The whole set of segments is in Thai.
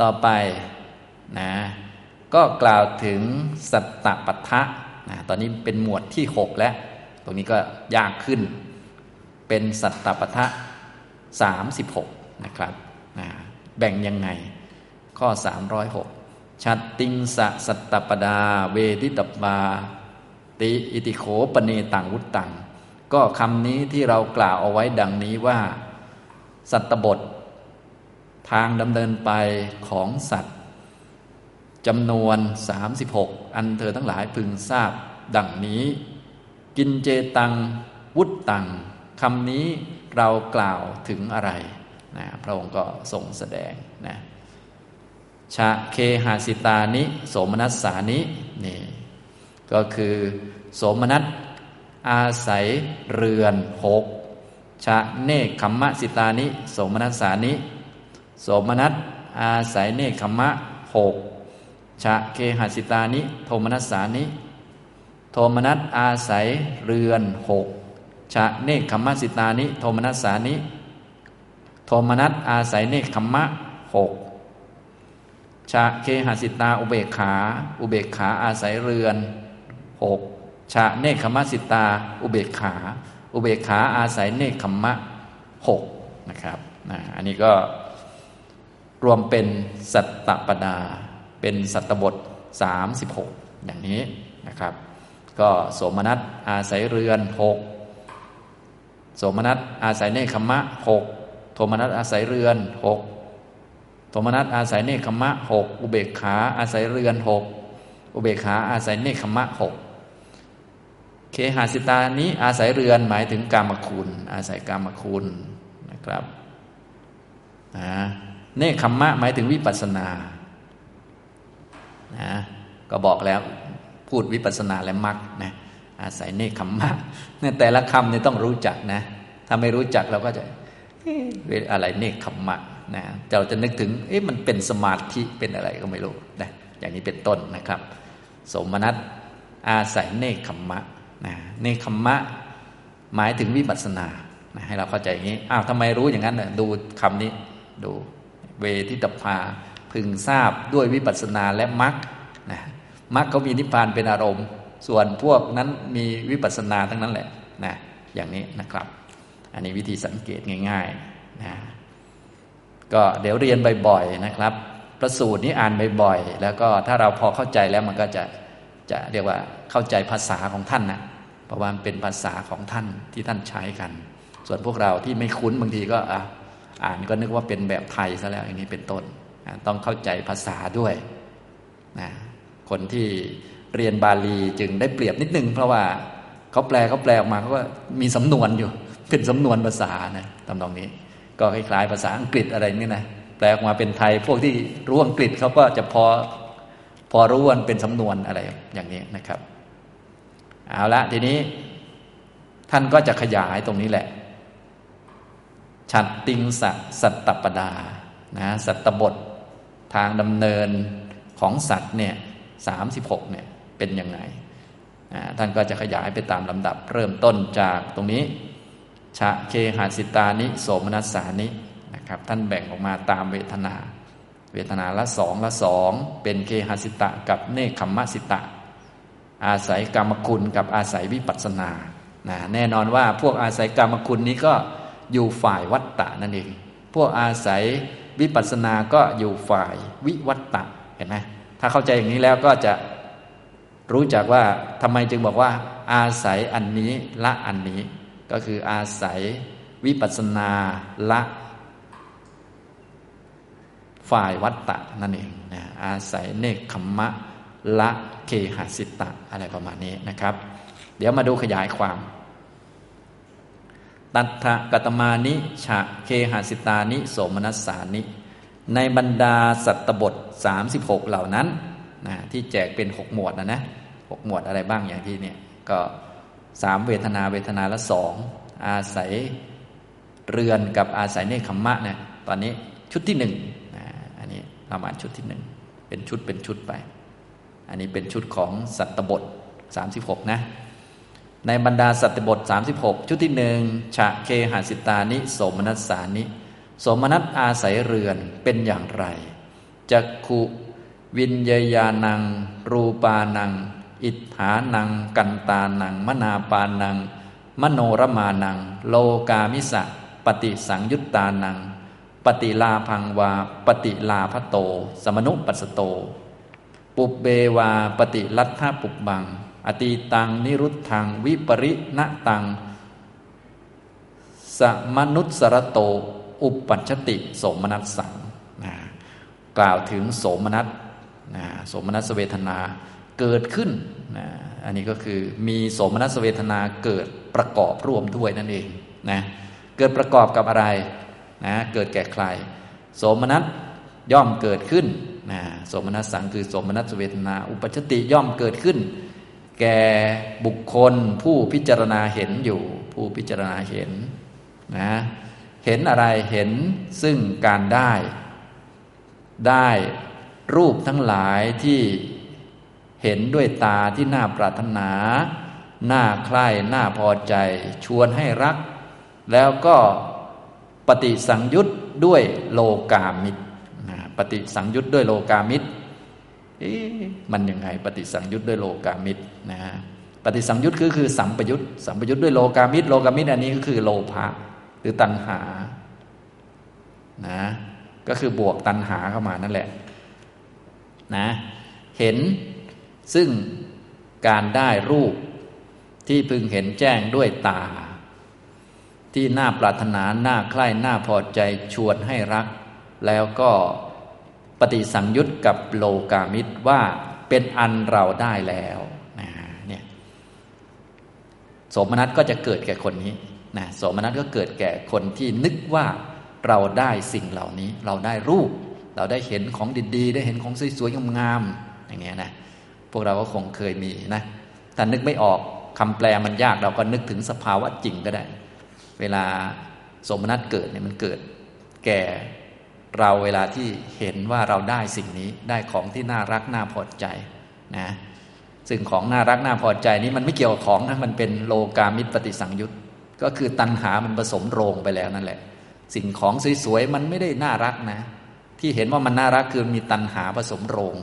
ต่อไปนะก็กล่าวถึงสัตตปัฏฐะนะตอนนี้เป็นหมวดที่6แล้ว ตรงนี้ก็ยากขึ้น เป็นสัตตปัฏฐะ36นะครับนะแบ่งยังไง ข้อ306ชัดติงสะสัตตปดา เวทิตบาติอิติโขปเนตังวุตตัง ก็คำนี้ที่เรากล่าวเอาไว้ดังนี้ว่า สัตตบท ทางดำเนินไปของสัตว์จำนวน 36 อันเธอทั้งหลายพึงทราบดังนี้ กินเจตัง วุตตังคำนี้เรากล่าวถึงอะไรนะพระองค์ก็ทรงแสดงนะชะเคหาสิตานิ โสมนัสสานินี่ก็คือโสมนัสอาศัยเรือนหกชะเนคขมมะสิตานิ โสมนัสสานิ โสมนัสอาศัยเนคขมะหกชะเคหสิตานิ โทมนัสสานิ โทมนัสอาศัยเรือนหกชะเนคขมะสิตานิ โทมนัสสานิ โทมนัสอาศัยเนคขมมะหกชะเคหสิตาอุเบกขา อุเบกขาอาศัยเรือนหกชะเนคขมะสิตา อุเบกขา อุเบกขาอาศัยเนคขมะหกนะครับนะอันนี้ก็ รวมเป็นสัตตปดา เป็นสัตตบท 36 อย่างนี้นะครับ ก็โสมนัสอาศัยเรือนหกโสมนัสอาศัยเนคขมะหกโทมนัสอาศัยเรือนหกโทมนัสอาศัยเนคขมะหกอุเบกขาอาศัยเรือนหกอุเบกขาอาศัยเนคขมะหกเคหาสิตานี้อาศัยเรือนหมายถึงกามคุณ อาศัยกามคุณนะครับนะ เนคขมมะหมายถึงวิปัสนานะก็บอกแล้วพูดวิปัสนาและมรรคนะอาศัยเนคขมมะเนี่ยแต่ละคำเนี่ยต้องรู้จักนะ ถ้าไม่รู้จักเราก็จะอะไรเนคขมมะนะเราจะนึกถึงเอ๊ะมันเป็นสมาธิเป็นอะไรก็ไม่รู้นะอย่างนี้เป็นต้นนะครับ สมนัตอาศัยเนคขมมะนะเนคขมมะ หมายถึงวิปัสนานะให้เราเข้าใจอย่างนี้อ้าวทำไมรู้อย่างนั้นนะดูคำนี้ดู เวทิตภาพึงทราบด้วยวิปัสสนาและมรรคนะมรรคเขามีนิพพานเป็นอารมณ์ ส่วนพวกนั้นมีวิปัสสนาทั้งนั้นแหละนะอย่างนี้นะครับ อันนี้วิธีสังเกตง่ายๆนะก็เดี๋ยวเรียนบ่อยๆนะครับ ประสูตรนี้อ่านบ่อยๆแล้วก็ถ้าเราพอเข้าใจแล้วมันก็จะจะเรียกว่าเข้าใจภาษาของท่านนะเพราะว่าเป็นภาษาของท่านที่ท่านใช้กัน ส่วนพวกเราที่ไม่คุ้นบางทีก็อะ อ่านก็นึกว่าเป็นแบบไทยซะแล้วอย่างนี้เป็นต้น ต้องเข้าใจภาษาด้วยนะคนที่เรียนบาลีจึงได้เปรียบนิดนึง เพราะว่าเขาแปลเขาแปลออกมาเขาก็มีสำนวนอยู่ เป็นสำนวนภาษานะตำนองนี้ ก็คล้ายๆภาษาอังกฤษอะไรนี่นะแปลออกมาเป็นไทย พวกที่รู้อังกฤษเขาก็จะพอพอรู้ว่าเป็นสำนวนอะไรอย่างนี้นะครับเอาละทีนี้ท่านก็จะขยายตรงนี้แหละ ฉัดติงสัสัตตปดานะสัตตบททางดำเนินของสัตว์เนี่ยสามสิบหกเนี่ยเป็นยังไงท่านก็จะขยายไปตามลำดับเริ่มต้นจากตรงนี้ชะเคหาสิตานิโสมนัสสานินะครับท่านแบ่งออกมาตามเวทนา เวทนาละสองละสองเป็นเคหสิตะกับเนคขมมสิตะ อาศัยกรรมคุณกับอาศัยวิปัสสนานะแน่นอนว่าพวกอาศัยกรรมคุณนี้ก็ อยู่ฝ่ายวัตตะนั่นเอง พวกอาศัยวิปัสสนาก็อยู่ฝ่ายวิวัตตะเห็นไหมถ้าเข้าใจอย่างนี้แล้วก็จะรู้จักว่าทำไมจึงบอกว่า อาศัยอันนี้ละอันนี้ ก็คืออาศัยวิปัสสนาละฝ่ายวัตตะนั่นเองนะอาศัยเนคขมมะละเคหสิตะอะไรประมาณนี้นะครับ เดี๋ยวมาดูขยายความ ตัทธกตมานิฉะเคหสิตานิโสมนัสสานิ ในบรรดาสัตตบท 36 เหล่านั้นนะที่แจกเป็นหกหมวดนะนะหกหมวดอะไรบ้างอย่างที่เนี่ยก็สามเวทนาเวทนาละสองอาศัยเรือนกับอาศัยเนคขมมะเนี่ยตอนนี้ชุดที่หนึ่งนะอันนี้ประมาณชุดที่หนึ่งเป็นชุดเป็นชุดไป อันนี้เป็นชุดของสัตตบท 36 นะ ในบรรดาสัตตบท 36 ชุดที่หนึ่งฉะเคหสิตานิ โสมนัสสานิ โสมนัสอาศัยเรือนเป็นอย่างไรจักขุวิญญาณัง รูปานัง อิทธานัง กันตานัง มนาปานัง มโนรมานัง โลกามิสะ ปฏิสังยุตตานัง ปฏิลาพังวา ปฏิลาพโต สมนุปัสโต ปุบเบวา ปฏิลัทธาปุบบัง อตีตัง นิรุตทัง วิปริณตัง สมนุสรโต อุปปัชติ โสมนัสสังกล่าวถึงโสมนัสนะโสมนัสเวทนาเกิดขึ้นนะอันนี้ก็คือมีโสมนัสเวทนาเกิดประกอบร่วมด้วยนั่นเองนะเกิดประกอบกับอะไรนะเกิดแก่ใคร โสมนัสย่อมเกิดขึ้นนะโสมนัสสังคือโสมนัสเวทนา อุปชติย่อมเกิดขึ้น แก่บุคคลผู้พิจารณาเห็นอยู่ ผู้พิจารณาเห็นนะเห็นอะไรเห็นซึ่งการได้ ได้รูปทั้งหลายที่เห็นด้วยตาที่น่าปรารถนา น่าใคร่น่าพอใจ ชวนให้รัก แล้วก็ปฏิสังยุตด้วยโลกามิตรปฏิสังยุตด้วยโลกามิตร มันยังไงปฏิสังยุตด้วยโลกามิตรนะปฏิสังยุตคือคือสัมปยุตสัมปยุตด้วยโลกามิตรโลกามิตรอันนี้ก็คือโลภะหรือตัณหานะก็คือบวกตัณหาเข้ามานั่นแหละนะเห็นซึ่งการได้รูปที่พึงเห็นแจ้งด้วยตา ที่น่าปรารถนา น่าใคร่ น่าพอใจชวนให้รัก แล้วก็ ปฏิสังยุตกับโลกามิตรว่าเป็นอันเราได้แล้วนะเนี่ยโสมนัสก็จะเกิดแก่คนนี้นะโสมนัสก็เกิดแก่คนที่นึกว่าเราได้สิ่งเหล่านี้ เราได้รูป เราได้เห็นของดีๆ ได้เห็นของสวยๆงามๆอย่างเงี้ยนะพวกเราก็คงเคยมีนะถ้านึกไม่ออกคำแปลมันยากเราก็นึกถึงสภาวะจริงก็ได้ เวลาสมนัตเกิดเนี่ยมันเกิด แก่ เราเวลาที่เห็นว่าเราได้สิ่งนี้ได้ของที่น่ารักน่าพอใจนะซึ่งของน่ารักน่าพอใจนี้มันไม่เกี่ยวกับของนะมันเป็นโลกามิตรปฏิสังยุตก็คือตัณหามันผสมโรงไปแล้วนั่นแหละ สิ่งของสวยๆมันไม่ได้น่ารักนะ ที่เห็นว่ามันน่ารักคือมีตัณหาผสมโรง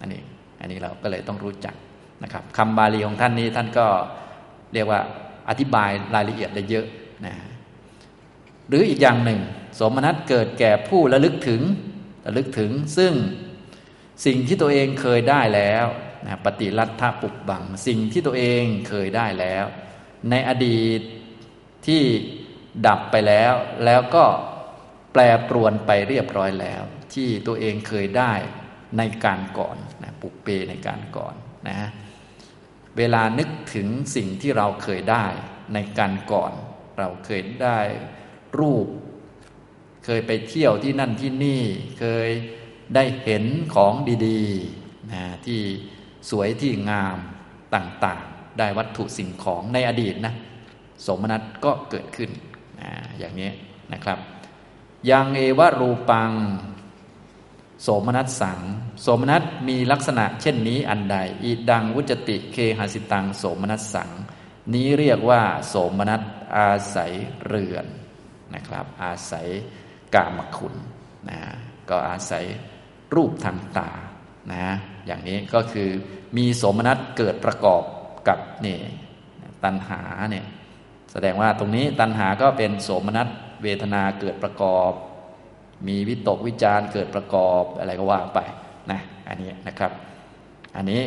อันนี้ อันนี้เราก็เลยต้องรู้จักนะครับคำบาลีของท่านนี้ท่านก็เรียกว่าอธิบายรายละเอียดได้เยอะนะหรืออีกอย่างหนึ่ง สมนัตเกิดแก่ผู้ระลึกถึงระลึกถึง ซึ่งสิ่งที่ตัวเองเคยได้แล้วนะปฏิรัฐปุกบัง สิ่งที่ตัวเองเคยได้แล้ว ในอดีตที่ดับไปแล้ว แล้วก็แปรปรวนไปเรียบร้อยแล้ว ที่ตัวเองเคยได้ในการก่อนนะปุกเปในการก่อนนะเวลานึกถึงสิ่งที่เราเคยได้ในการก่อน เราเคยได้รูป เคยไปเที่ยวที่นั่นที่นี่ เคยได้เห็นของดีๆนะที่สวยที่งามต่างๆ ได้วัตถุสิ่งของในอดีตนะสมนัตก็เกิดขึ้นอย่างนี้นะครับ ยังเอวรูปัง โสมนัสสัง โสมนัสมีลักษณะเช่นนี้อันใด อีดังวุจติเคหสิตัง โสมนัสสัง นี้เรียกว่า โสมนัสอาศัยเรือนนะครับ อาศัย กามคุณนะก็อาศัยรูปทางตานะอย่างนี้ก็คือมีโสมนัสเกิดประกอบกับนี่ตัณหาเนี่ยแสดงว่าตรงนี้ตัณหาก็เป็นโสมนัสเวทนาเกิดประกอบ มีวิตกวิจารเกิดประกอบอะไรก็ว่าไปนะอันนี้นะครับ อันนี้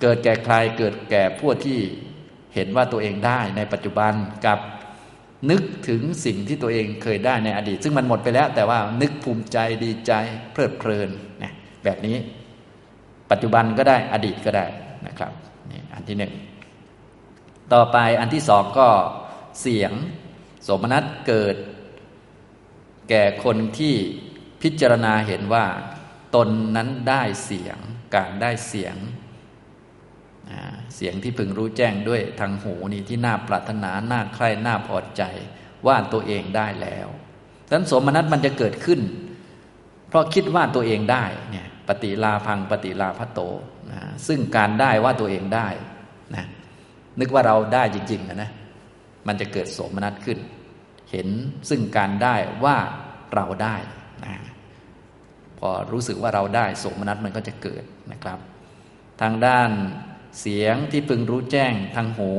เกิดแก่ใครเกิดแก่พวกที่เห็นว่าตัวเองได้ในปัจจุบันกับ นึกถึงสิ่งที่ตัวเองเคยได้ในอดีต ซึ่งมันหมดไปแล้ว แต่ว่านึกภูมิใจดีใจเพลิดเพลินนะแบบนี้ ปัจจุบันก็ได้อดีตก็ได้นะครับนี่อันที่หนึ่งต่อไปอันที่สองก็เสียงสมนัสเกิด แก่คนที่พิจารณาเห็นว่า ตนนั้นได้เสียง การได้เสียง เสียงที่พึงรู้แจ้งด้วยทางหูนี่ที่น่าปรารถนาน่าใคร่น่าพอใจว่าตัวเองได้แล้วดังนั้นสมนัตมันจะเกิดขึ้น เพราะคิดว่าตัวเองได้เนี่ยปฏิลาพังปฏิลาพโตนะซึ่งการได้ว่าตัวเองได้นะนึกว่าเราได้จริงๆนะนะมันจะเกิดโสมนัสขึ้น เห็นซึ่งการได้ว่าเราได้นะพอรู้สึกว่าเราได้โสมนัสมันก็จะเกิดนะครับ ทางด้าน เสียงที่พึงรู้แจ้งทางหู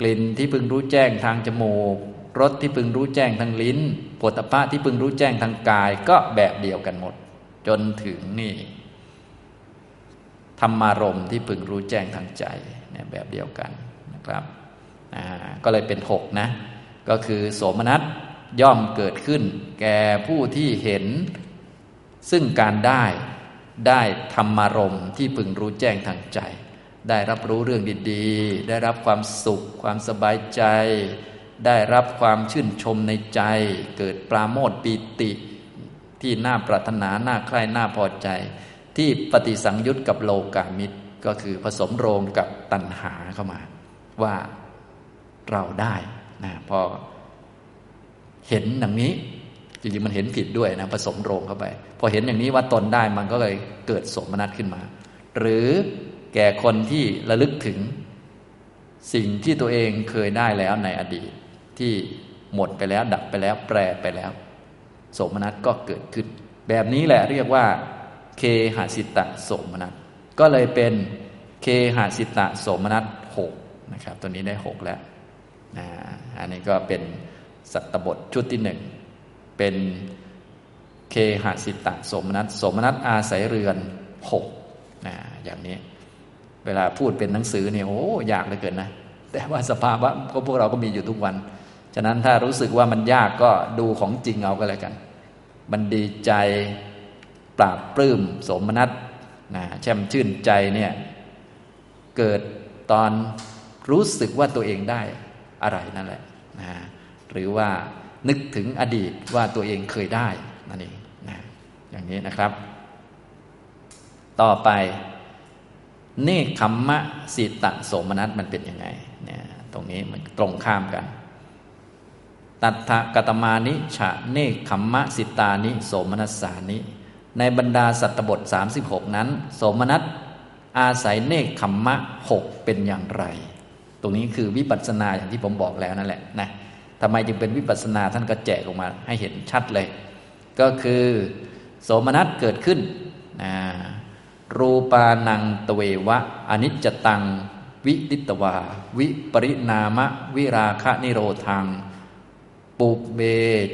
กลิ่นที่พึงรู้แจ้งทางจมูกรสที่พึงรู้แจ้งทางลิ้นปวดตภะที่พึงรู้แจ้งทางกาย ก็แบบเดียวกันหมด จนถึงนี่ธรรมารมที่พึงรู้แจ้งทางใจเนี่ยแบบเดียวกันนะครับก็เลยเป็นหกนะ ก็คือโสมนัสย่อมเกิดขึ้น แก่ผู้ที่เห็นซึ่งการได้ ได้ธรรมารมที่พึงรู้แจ้งทางใจ ได้รับรู้เรื่องดีๆ ได้รับความสุข ความสบายใจ ได้รับความชื่นชมในใจ เกิดปราโมทปีติที่น่าปรารถนาน่าใคร่น่าพอใจ ที่ปฏิสังยุตกับโลกามิตรก็คือผสมโรงกับตัณหาเข้ามา ว่าเราได้นะพอเห็นอย่างนี้ จริงๆมันเห็นผิดด้วยนะผสมโรงเข้าไป พอเห็นอย่างนี้ว่าตนได้มันก็เลยเกิดสมนัตขึ้นมา หรือแก่คนที่ระลึกถึงสิ่งที่ตัวเองเคยได้แล้วในอดีต ที่หมดไปแล้ว ดับไปแล้ว แปรไปแล้วโสมนัสก็เกิดขึ้น แบบนี้แหละเรียกว่า เคหสิตะโสมนัสก็เลยเป็นเคหสิตะโสมนัสหกนะครับ ตัวนี้ได้หกแล้วอันนี้ก็เป็นสัตบทชุดที่หนึ่ง เป็นเคหสิตะสมนัตสมนัตอาศัยเรือนหกนะอย่างนี้ เวลาพูดเป็นหนังสือเนี่ยโอ้ยากเหลือเกินนะ แต่ว่าสภาวะก็พวกเราก็มีอยู่ทุกวัน ฉะนั้นถ้ารู้สึกว่ามันยากก็ดูของจริงเอาก็แล้วกัน มันดีใจปราบปลื้มสมนัตนะแช่มชื่นใจเนี่ยเกิดตอนรู้สึกว่าตัวเองได้อะไรนั่นแหละนะหรือว่า นึกถึงอดีตว่าตัวเองเคยได้นั่นเองนะอย่างนี้นะครับ ต่อไป เนคขมมะสิตะโสมนัสมันเป็นยังไงเนี่ยตรงนี้มันตรงข้ามกัน ตัทธกตมานิฉะเนคขมมะสิตานิ โสมนัสสานิ ในบรรดาสัตตบท 36 นั้น โสมนัสอาศัยเนคขมมะหกเป็นอย่างไร ตรงนี้คือวิปัสสนาอย่างที่ผมบอกแล้วนั่นแหละนะ ทำไมจึงเป็นวิปัสนาท่านก็แจกลงมาให้เห็นชัดเลย ก็คือโสมนัสเกิดขึ้นนะรูปานังตเววะอนิจจตัง วิติตวา วิปริณามะ วิราคะนิโรธัง ปุเบ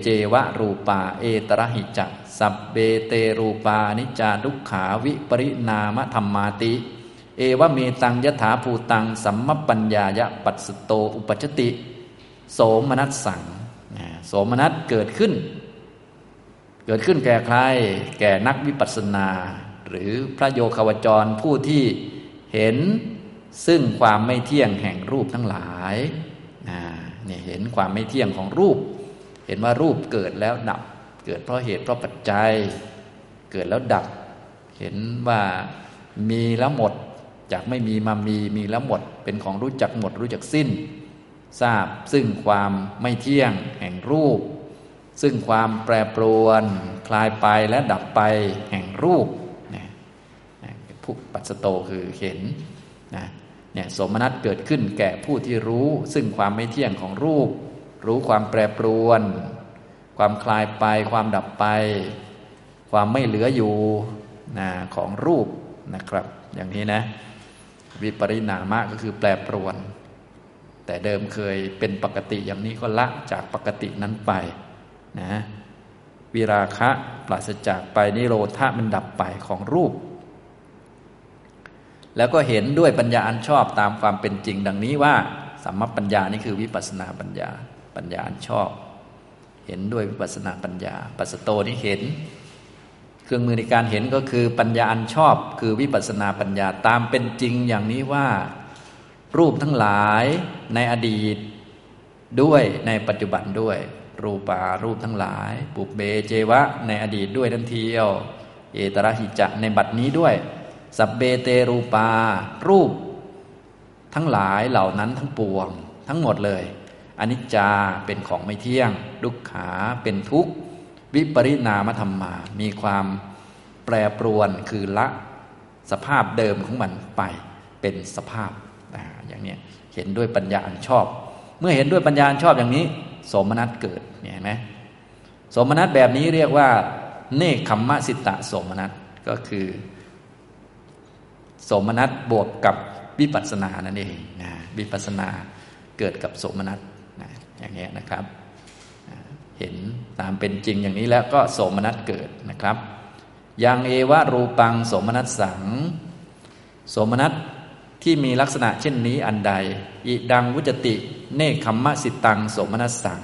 เจวะรูปา เอตระหิจักสับเบเตรูปานิจาทุกขาวิปริณามธรรมาติ เอวะเมตังยถาภูตัง สัมมปัญญายะปัสโตอุปจติ โสมนัสสังโสมนัสเกิดขึ้น เกิดขึ้นแก่ใคร แก่นักวิปัสสนา หรือพระโยคาวจรผู้ที่เห็นซึ่งความไม่เที่ยงแห่งรูปทั้งหลายเนี่ยเห็นความไม่เที่ยงของรูป เห็นว่ารูปเกิดแล้วดับ เกิดเพราะเหตุเพราะปัจจัย เกิดแล้วดับ เห็นว่ามีแล้วหมด จากไม่มีมามีมีแล้วหมด เป็นของรู้จักหมดรู้จักสิ้น ทราบซึ่งความไม่เที่ยงแห่งรูป ซึ่งความแปรปรวน คลายไปและดับไปแห่งรูปนะผู้ปัสโตคือเห็นนะเนี่ยสมนัตเกิดขึ้นแก่ผู้ที่รู้ ซึ่งความไม่เที่ยงของรูป รู้ความแปรปรวน ความคลายไป ความดับไป ความไม่เหลืออยู่นะของรูปนะครับ อย่างนี้นะ วิปริณามะก็คือแปรปรวน แต่เดิมเคยเป็นปกติอย่างนี้ก็ละจากปกตินั้นไปนะวิราคะปราศจากไปนิโรธามันดับไปของรูป แล้วก็เห็นด้วยปัญญาอันชอบตามความเป็นจริงดังนี้ว่าสัมมปัญญานี่คือวิปัสนาปัญญา ปัญญาอันชอบ เห็นด้วยวิปัสนาปัญญา ปัสโตนี่เห็น เครื่องมือในการเห็นก็คือปัญญาอันชอบ คือวิปัสนาปัญญาตามเป็นจริงอย่างนี้ว่า รูปทั้งหลายในอดีตด้วยในปัจจุบันด้วย รูปารูปทั้งหลาย ปุเบเจวะ ในอดีตด้วยทันทีเอเอตระหิจะในบัดนี้ด้วย สับเบเตรูปา รูป ทั้งหลายเหล่านั้นทั้งปวง ทั้งหมดเลยอนิจจาเป็นของไม่เที่ยงดุขขาเป็นทุกข์ วิปริณามธรรมา มีความแปรปรวนคือละ สภาพเดิมของมันไปเป็นสภาพ อย่างนี้เห็นด้วยปัญญาอันชอบ เมื่อเห็นด้วยปัญญาอันชอบอย่างนี้ สมนัตเกิดเห็นไหมสมนัตแบบนี้เรียกว่า เนคขมมะสิตะโสมนัสก็คือโสมนัสบวกกับวิปัสสนานั่นเองนะวิปัสสนาเกิดกับโสมนัสนะอย่างเงี้ยนะครับเห็นตามเป็นจริงอย่างนี้แล้วก็โสมนัสเกิดนะครับยังเอวะรูปังโสมนัสสังโสมนัส ที่มีลักษณะเช่นนี้อันใด อิดังวุจติ เนคขมมะสิตังโสมนัสสัง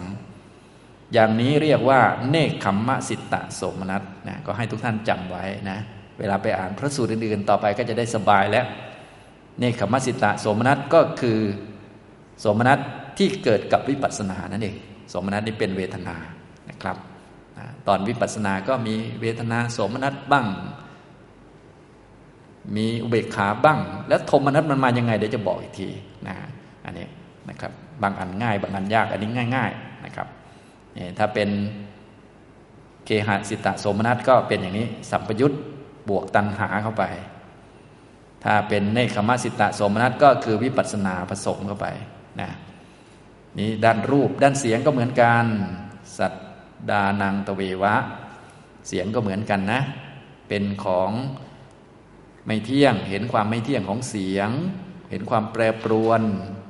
อย่างนี้เรียกว่า เนคขมมะสิตะโสมนัสนะก็ให้ทุกท่านจำไว้นะ เวลาไปอ่านพระสูตรอื่น ๆ ต่อไปก็จะได้สบายแล้ว เนคขมสิตะโสมนัสก็คือ โสมนัสที่เกิดกับวิปัสสนานั่นเองโสมนัสนี่เป็นเวทนานะครับ ตอนวิปัสสนาก็มีเวทนาโสมนัสบ้าง มีอุเบกขาบ้าง แล้วโทมนัสมันมายังไงเดี๋ยวจะบอกอีกทีนะอันนี้นะครับบางอันง่าย บางอันยากอันนี้ง่าย ๆนะครับนี่ถ้าเป็นเคหสิตะโสมนัสก็เป็นอย่างนี้ สัมปยุตบวกตันหาเข้าไป ถ้าเป็นเนคขมสิตะโสมนัสก็คือวิปัสสนาผสมเข้าไปนะนี่ด้านรูปด้านเสียงก็เหมือนกัน สัตดานังตเววะ เสียงก็เหมือนกันนะ เป็นของ ไม่เที่ยง เห็นความไม่เที่ยงของเสียง เห็นความแปรปรวน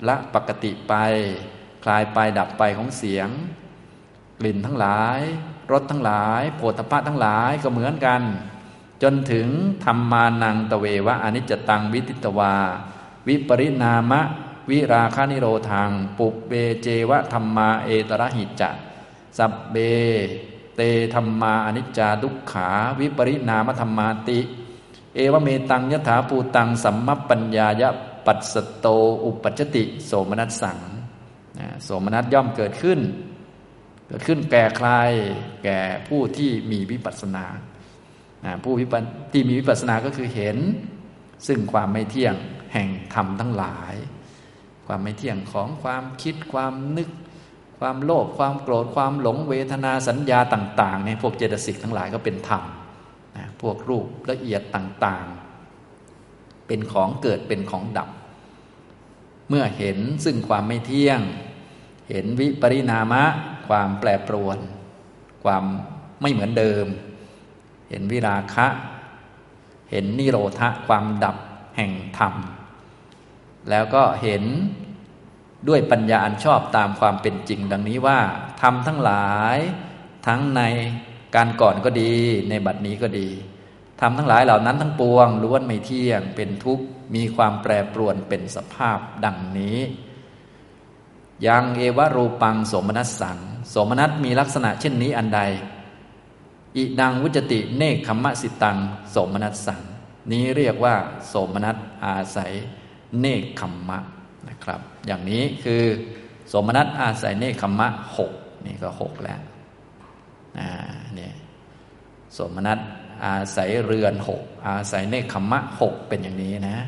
ละปกติไป คลายไปดับไปของเสียง กลิ่นทั้งหลายรสทั้งหลายโผฏฐะทั้งหลายก็เหมือนกัน จนถึงธรรมานังตเววะอนิจจตังวิติตวา วิปริณามะ วิราคานิโรธัง ปุเบเจวะธรรมาเอตระหิจะสับเบ เตธรรมาอนิจจาดุกขา วิปริณามธรรมาติ เอวเมตังยถาปูตัง สัมมปัญญายะปัสโตอุปัจติ โสมนัสสังโสมนัสย่อมเกิดขึ้น เกิดขึ้นแก่ใครแก่ผู้ที่มีวิปัสสนาผู้ที่มีวิปัสสนาก็คือเห็น ซึ่งความไม่เที่ยงแห่งธรรมทั้งหลาย ความไม่เที่ยงของความคิดความนึก ความโลภความโกรธความหลงเวทนาสัญญาต่าง ๆ ในพวกเจตสิกทั้งหลายก็เป็นธรรม พวกรูปละเอียดต่างๆ เป็นของเกิดเป็นของดับ เมื่อเห็นซึ่งความไม่เที่ยง เห็นวิปริณามะ ความแปรปรวน ความไม่เหมือนเดิม เห็นวิราคะ เห็นนิโรธะความดับแห่งธรรม แล้วก็เห็นด้วยปัญญาอันชอบตามความเป็นจริงดังนี้ว่าธรรมทั้งหลายทั้งใน การก่อนก็ดีในบัดนี้ก็ดีธรรมทั้งหลายเหล่านั้นทั้งปวงล้วนไม่เที่ยง เป็นทุกข์มีความแปรปรวนเป็นสภาพดังนี้ ยังเอวรูปังโสมนัสสังโสมนัสมีลักษณะเช่นนี้อันใดอิดังวุจติเนคขมะสิตังโสมนัสสัง นี้เรียกว่าโสมนัสอาศัยเนคขมมะนะครับ อย่างนี้คือโสมนัสอาศัยเนคขมมะหกนี่ก็หกแล้ว อ่านี่โสมนัสอาศัยเรือนหกอาศัยเนคขมมะหกเป็นอย่างนี้นะ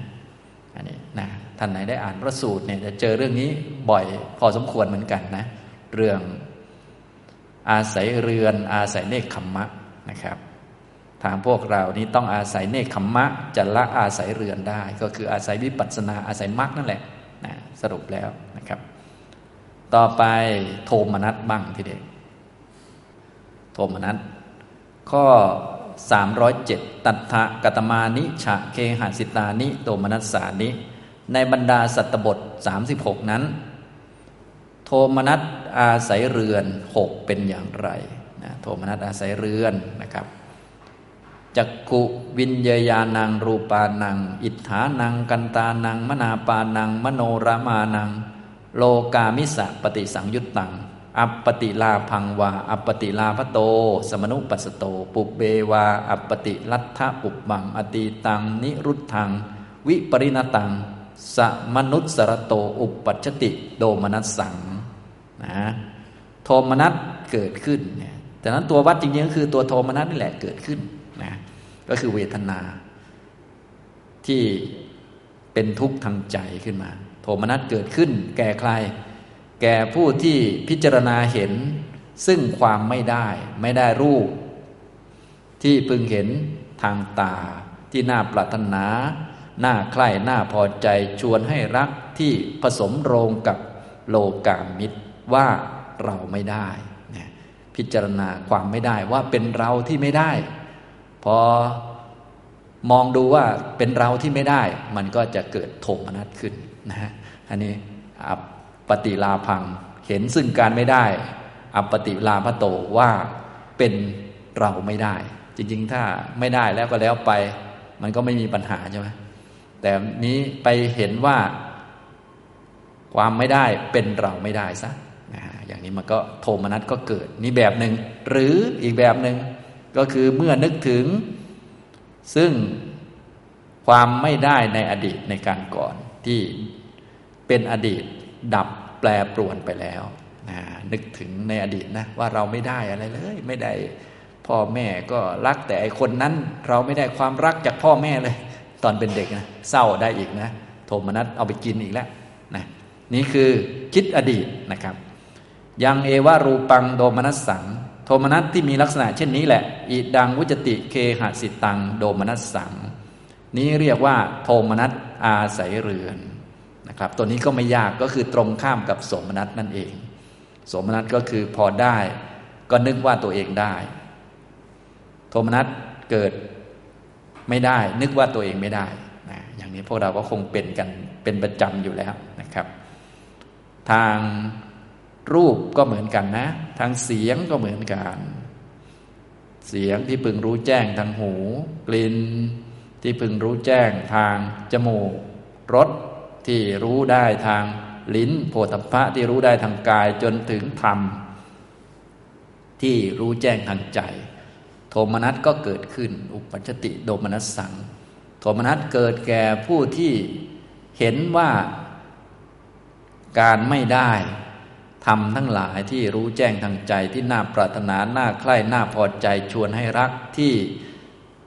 อันนี้นะท่านไหนได้อ่านพระสูตรเนี่ยจะเจอเรื่องนี้บ่อยพอสมควรเหมือนกันนะ เรื่องอาศัยเรือนอาศัยเนคขมมะนะครับ ทางพวกเรานี้ต้องอาศัยเนคขมมะจะละอาศัยเรือนได้ ก็คืออาศัยวิปัสสนาอาศัยมรรคนั่นแหละนะสรุปแล้วนะครับ ต่อไปโทมนัสบ้างทีเด็ก โทมนัสข้อ 307 ตัทธกตมานิฉะเคหสิตานิโทมนัสสานิ ในบรรดาสัตบท 36 นั้น โทมนัสอาศัยเรือนหกเป็นอย่างไรนะโทมนัสอาศัยเรือนนะครับจักกุวิญญาณัง รูปานัง อิทธานัง กันตานัง มนาปานัง มโนรามานัง โลกามิสะปฏิสังยุตตัง อัปปติลาพังวา อัปปติลาพโต สมนุปัสโต ปุเบวา อัปปติลัทธะปุบบัง อตีตัง นิรุตทัง วิปริณตัง สมนุสรโต อุปปัชติ โดมนัสสัง นะ โทมนัสเกิดขึ้นเนี่ยแต่นั้นตัววัดจริงๆก็คือตัวโทมนัสนี่แหละเกิดขึ้นนะ ก็คือเวทนา ที่เป็นทุกข์ทางใจขึ้นมา โทมนัสเกิดขึ้น แก่ใคร แก่ผู้ที่พิจารณาเห็น ซึ่งความไม่ได้ ไม่ได้รูป ที่พึงเห็นทางตา ที่น่าปรารถนา น่าใคร่น่าพอใจชวนให้รักที่ผสมโรงกับโลกามิตรว่าเราไม่ได้ พิจารณาความไม่ได้ว่าเป็นเราที่ไม่ได้ พอมองดูว่าเป็นเราที่ไม่ได้ มันก็จะเกิดโทมนัสขึ้นนะฮะอันนี้อับ ปฏิลาพัง เห็นซึ่งการไม่ได้ อัปฏิลาพโตว่าเป็นเราไม่ได้ จริง ๆ ถ้าไม่ได้แล้วก็แล้วไป มันก็ไม่มีปัญหาใช่ไหมแต่นี้ไปเห็นว่า ความไม่ได้เป็นเราไม่ได้ซะอย่างนี้มันก็โทมนัสก็เกิด นี่แบบหนึ่งหรืออีกแบบหนึ่งก็คือเมื่อนึกถึง ซึ่งความไม่ได้ในอดีตในการก่อนที่เป็นอดีตดับ แปรปรวนไปแล้วนะนึกถึงในอดีตนะว่าเราไม่ได้อะไรเลย ไม่ได้พ่อแม่ก็รักแต่ไอคนนั้น เราไม่ได้ความรักจากพ่อแม่เลย ตอนเป็นเด็กนะเศร้าได้อีกนะโทมนัสเอาไปกินอีกแล้วนะนี่คือคิดอดีตนะครับ ยังเอวารูปังโดมนัสสัง โทมนัสที่มีลักษณะเช่นนี้แหละอิดังวุจติเคหสิตังโดมนัสสัง นี้เรียกว่า โทมนัสอาศัยเรือน นะครับ ตัวนี้ก็ไม่ยากก็คือตรงข้ามกับโสมนัสนั่นเอง โสมนัสก็คือพอได้ก็นึกว่าตัวเองได้ โทมนัสเกิดไม่ได้ นึกว่าตัวเองไม่ได้นะอย่างนี้พวกเราก็คงเป็นกันเป็นประจำอยู่แล้วนะครับ ทางรูปก็เหมือนกันนะ ทางเสียงก็เหมือนกัน เสียงที่พึงรู้แจ้งทางหู กลิ่นที่พึงรู้แจ้งทางจมูกรส ที่รู้ได้ทางลิ้นโผฏฐะที่รู้ได้ทางกายจนถึงธรรม ที่รู้แจ้งทางใจ โทมนัสก็เกิดขึ้น อุปัชติโดมนัสสัง โทมนัสเกิดแก่ผู้ที่เห็นว่าการไม่ได้ทำทั้งหลายที่รู้แจ้งทางใจที่น่าปรารถนาน่าใคร่น่าพอใจชวนให้รักที่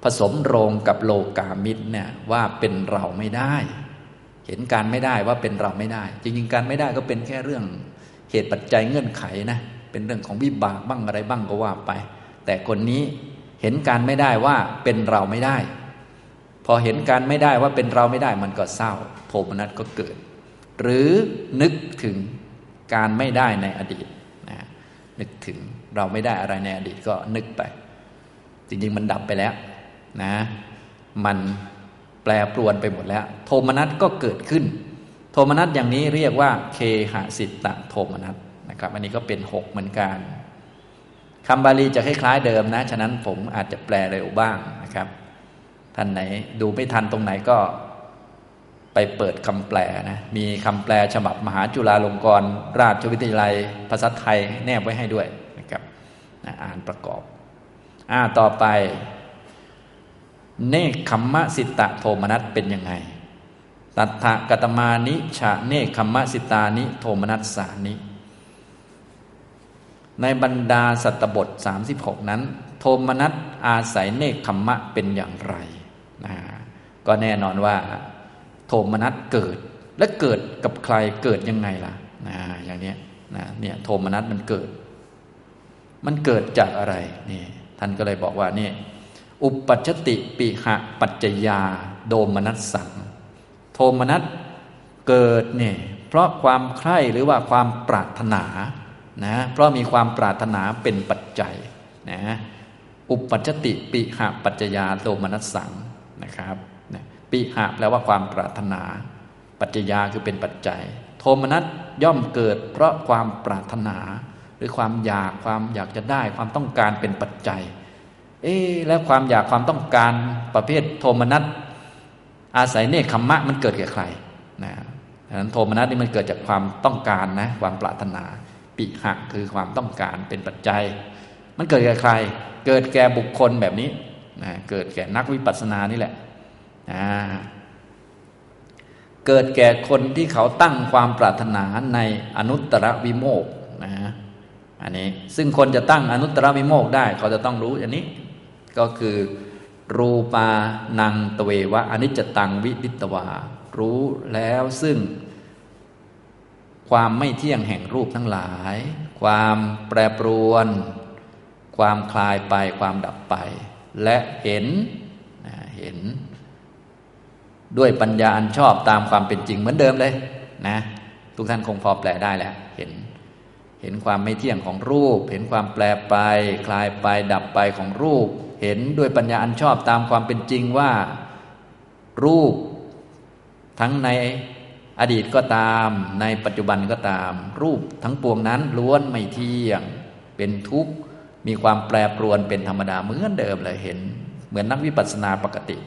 ผสมโรงกับโลกามิตรเนี่ยว่าเป็นเราไม่ได้ เห็นการไม่ได้ว่าเป็นเราไม่ได้ จริงๆการไม่ได้ก็เป็นแค่เรื่องเหตุปัจจัยเงื่อนไขนะเป็นเรื่องของวิบากบ้างอะไรบ้างก็ว่าไป แต่คนนี้เห็นการไม่ได้ว่าเป็นเราไม่ได้ พอเห็นการไม่ได้ว่าเป็นเราไม่ได้ มันก็เศร้า โทมนัสก็เกิด หรือนึกถึงการไม่ได้ในอดีตนะนึกถึงเราไม่ได้อะไรในอดีตก็นึกไป จริงๆมันดับไปแล้วนะ มัน แปรปรวนไปหมดแล้ว โทมนัสก็เกิดขึ้น โทมนัสอย่างนี้เรียกว่า เคหสิตะโทมนัสนะครับ อันนี้ก็เป็นหกเหมือนกันคำบาลีจะคล้ายๆเดิมนะ ฉะนั้นผมอาจจะแปลเร็วบ้างนะครับ ท่านไหนดูไม่ทันตรงไหนก็ไปเปิดคำแปลนะ มีคำแปลฉบับมหาจุฬาลงกรณราชวิทยาลัย ภาษาไทยแนบไว้ให้ด้วยนะครับอ่านประกอบ อ่าต่อไป เนคขมมะสิตะโทมนัสเป็นยังไง ตัทธกตมานิชะเนคขมมะสิตานิโทมนัสสานิ ในบรรดาสัตบท 36 นั้น โทมนัสอาศัยเนคขมมะเป็นอย่างไรนะก็แน่นอนว่า โทมนัสเกิดและเกิดกับใครเกิดยังไงล่ะนะอย่างนี้นะเนี่ยโทมนัสมันเกิด มันเกิดจากอะไรนี่ท่านก็เลยบอกว่านี่ อุปัชติปิหะปัจจยา โดมนัสสังโทมนัสเกิดเนี่ยเพราะความใคร่หรือว่าความปรารถนานะเพราะมีความปรารถนาเป็นปัจจัยนะอุปัชติปิหะปัจจยาโดมนัสสังนะครับปิหะแปลว่าความปรารถนา ปัจจยาคือเป็นปัจจัย โทมนัสย่อมเกิด เพราะความปรารถนา หรือความอยากความอยากจะได้ความต้องการเป็นปัจจัย เอ๊แล้วความอยากความต้องการประเภทโทมนัสอาศัยเนคขมมะมันเกิดแก่ใครนะดังนั้นโทมนัสนี่มันเกิดจากความต้องการนะความปรารถนา ปิหะคือความต้องการเป็นปัจจัย มันเกิดแก่ใคร เกิดแก่บุคคลแบบนี้นะเกิดแก่นักวิปัสสนานี่แหละเกิดแก่คนที่เขาตั้งความปรารถนาในอนุตตรวิโมกนะอันนี้ซึ่งคนจะตั้งอนุตตรวิโมกได้ เขาจะต้องรู้อันนี้ ก็คือ รูปานังตเววะอนิจจตังวิดิตวา รู้แล้วซึ่ง ความไม่เที่ยงแห่งรูปทั้งหลาย ความแปรปรวน ความคลายไปความดับไป และเห็นเห็น ด้วยปัญญาอันชอบตามความเป็นจริงเหมือนเดิมเลยนะทุกท่านคงพอแปลได้แล้วเห็นเห็นความไม่เที่ยงของรูป เห็นความแปรไป คลายไปดับไปของรูป เห็นด้วยปัญญาอันชอบตามความเป็นจริงว่า รูปทั้งในอดีตก็ตามในปัจจุบันก็ตาม รูปทั้งปวงนั้นล้วนไม่เที่ยง เป็นทุกข์มีความแปรปรวนเป็นธรรมดาเหมือนเดิมเลยเห็น เหมือนนักวิปัสสนาปกติ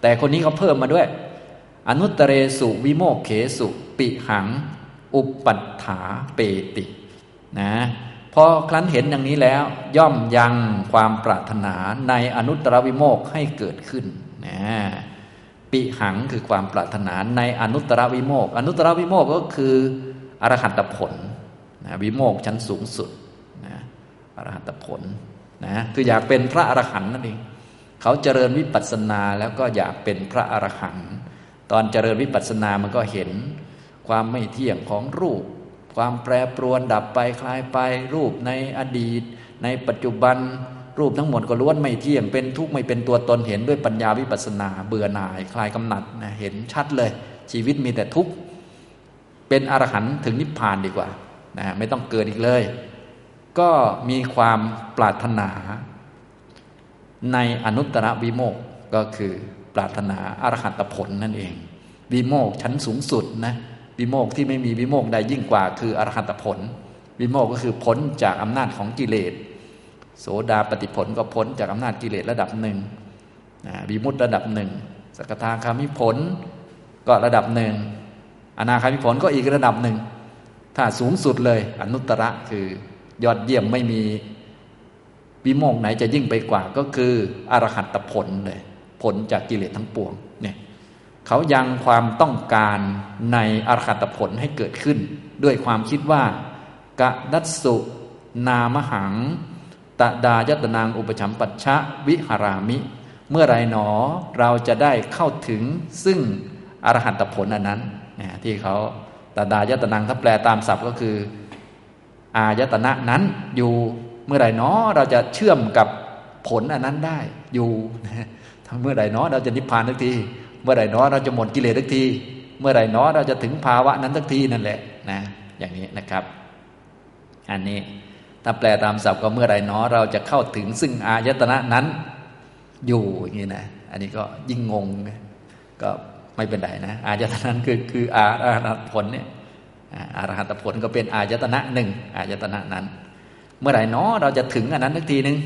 แต่คนนี้เขาเพิ่มมาด้วย อนุตเรสุวิโมกเขสุ ปิหัง อุปัฏฐาเปติ นะ พอครั้นเห็นอย่างนี้แล้ว ย่อมยังความปรารถนาในอนุตตรวิโมกให้เกิดขึ้นนะปิหังคือความปรารถนาในอนุตตรวิโมกอนุตตรวิโมกก็คืออรหัตผลนะวิโมกชั้นสูงสุดนะอรหัตผลนะคืออยากเป็นพระอรหันต์นั่นเองเขาเจริญวิปัสสนาแล้วก็อยากเป็นพระอรหันต์ตอนเจริญวิปัสสนามันก็เห็นความไม่เที่ยงของรูป ความแปรปรวนดับไปคลายไป รูปในอดีต ในปัจจุบัน รูปทั้งหมดก็ล้วนไม่เที่ยงเป็นทุกข์ไม่เป็นตัวตนเห็นด้วยปัญญาวิปัสสนา เบื่อหน่าย คลายกำหนัดนะเห็นชัดเลย ชีวิตมีแต่ทุกข์เป็นอรหันต์ถึงนิพพานดีกว่านะไม่ต้องเกิดอีกเลย ก็มีความปรารถนาในอนุตตรวิโมกก็คือปรารถนาอรหัตผลนั่นเองวิโมกชั้นสูงสุดนะ วิโมกที่ไม่มีวิโมกใดยิ่งกว่า คืออรหัตผล วิโมกก็คือพ้นจากอำนาจของกิเลส โสดาปฏิผลก็พ้นจากอำนาจกิเลสระดับหนึ่งวิมุตตระดับหนึ่งสกทาคามิผลก็ระดับหนึ่งอนาคามิผลก็อีกระดับหนึ่ง ถ้าสูงสุดเลยอนุตตระคือยอดเยี่ยมไม่มีวิโมกไหนจะยิ่งไปกว่าก็คืออรหัตผลเลยผลจากกิเลสทั้งปวงเนี่ย เขายังความต้องการในอรหัตผลให้เกิดขึ้น ด้วยความคิดว่ากะดัสสุ นามหัง ตะดายตนางอุปชัมปัชชะวิหารามิ เมื่อไรหนอเราจะได้เข้าถึงซึ่งอรหันตผลอันนั้นที่เขาตดายตนางถ้าแปลตามศัพท์ก็คือ อายตนะนั้นอยู่เมื่อไรหนอเราจะเชื่อมกับผลอันนั้นได้อยู่ เมื่อไรหนอเราจะนิพพานทักที เมื่อไรหนอเราจะหมดกิเลสทักที เมื่อไรหนอเราจะถึงภาวะนั้นทักทีนั่นแหละนะ อย่างนี้นะครับ อันนี้ถ้าแปลตามศัพท์ก็เมื่อไรเนาะเราจะเข้าถึงซึ่งอายตนะนั้น อยู่อย่างนี้นะอันนี้ก็ยิ่งงง ก็ไม่เป็นไรนะอายตนะนั้นคือคืออารหัตผลเนี่ยอารหัตผลก็เป็นอายตนะหนึ่งอายตนะนั้น เมื่อไหร่เนาะเราจะถึงอันนั้นทักทีหนึ่ง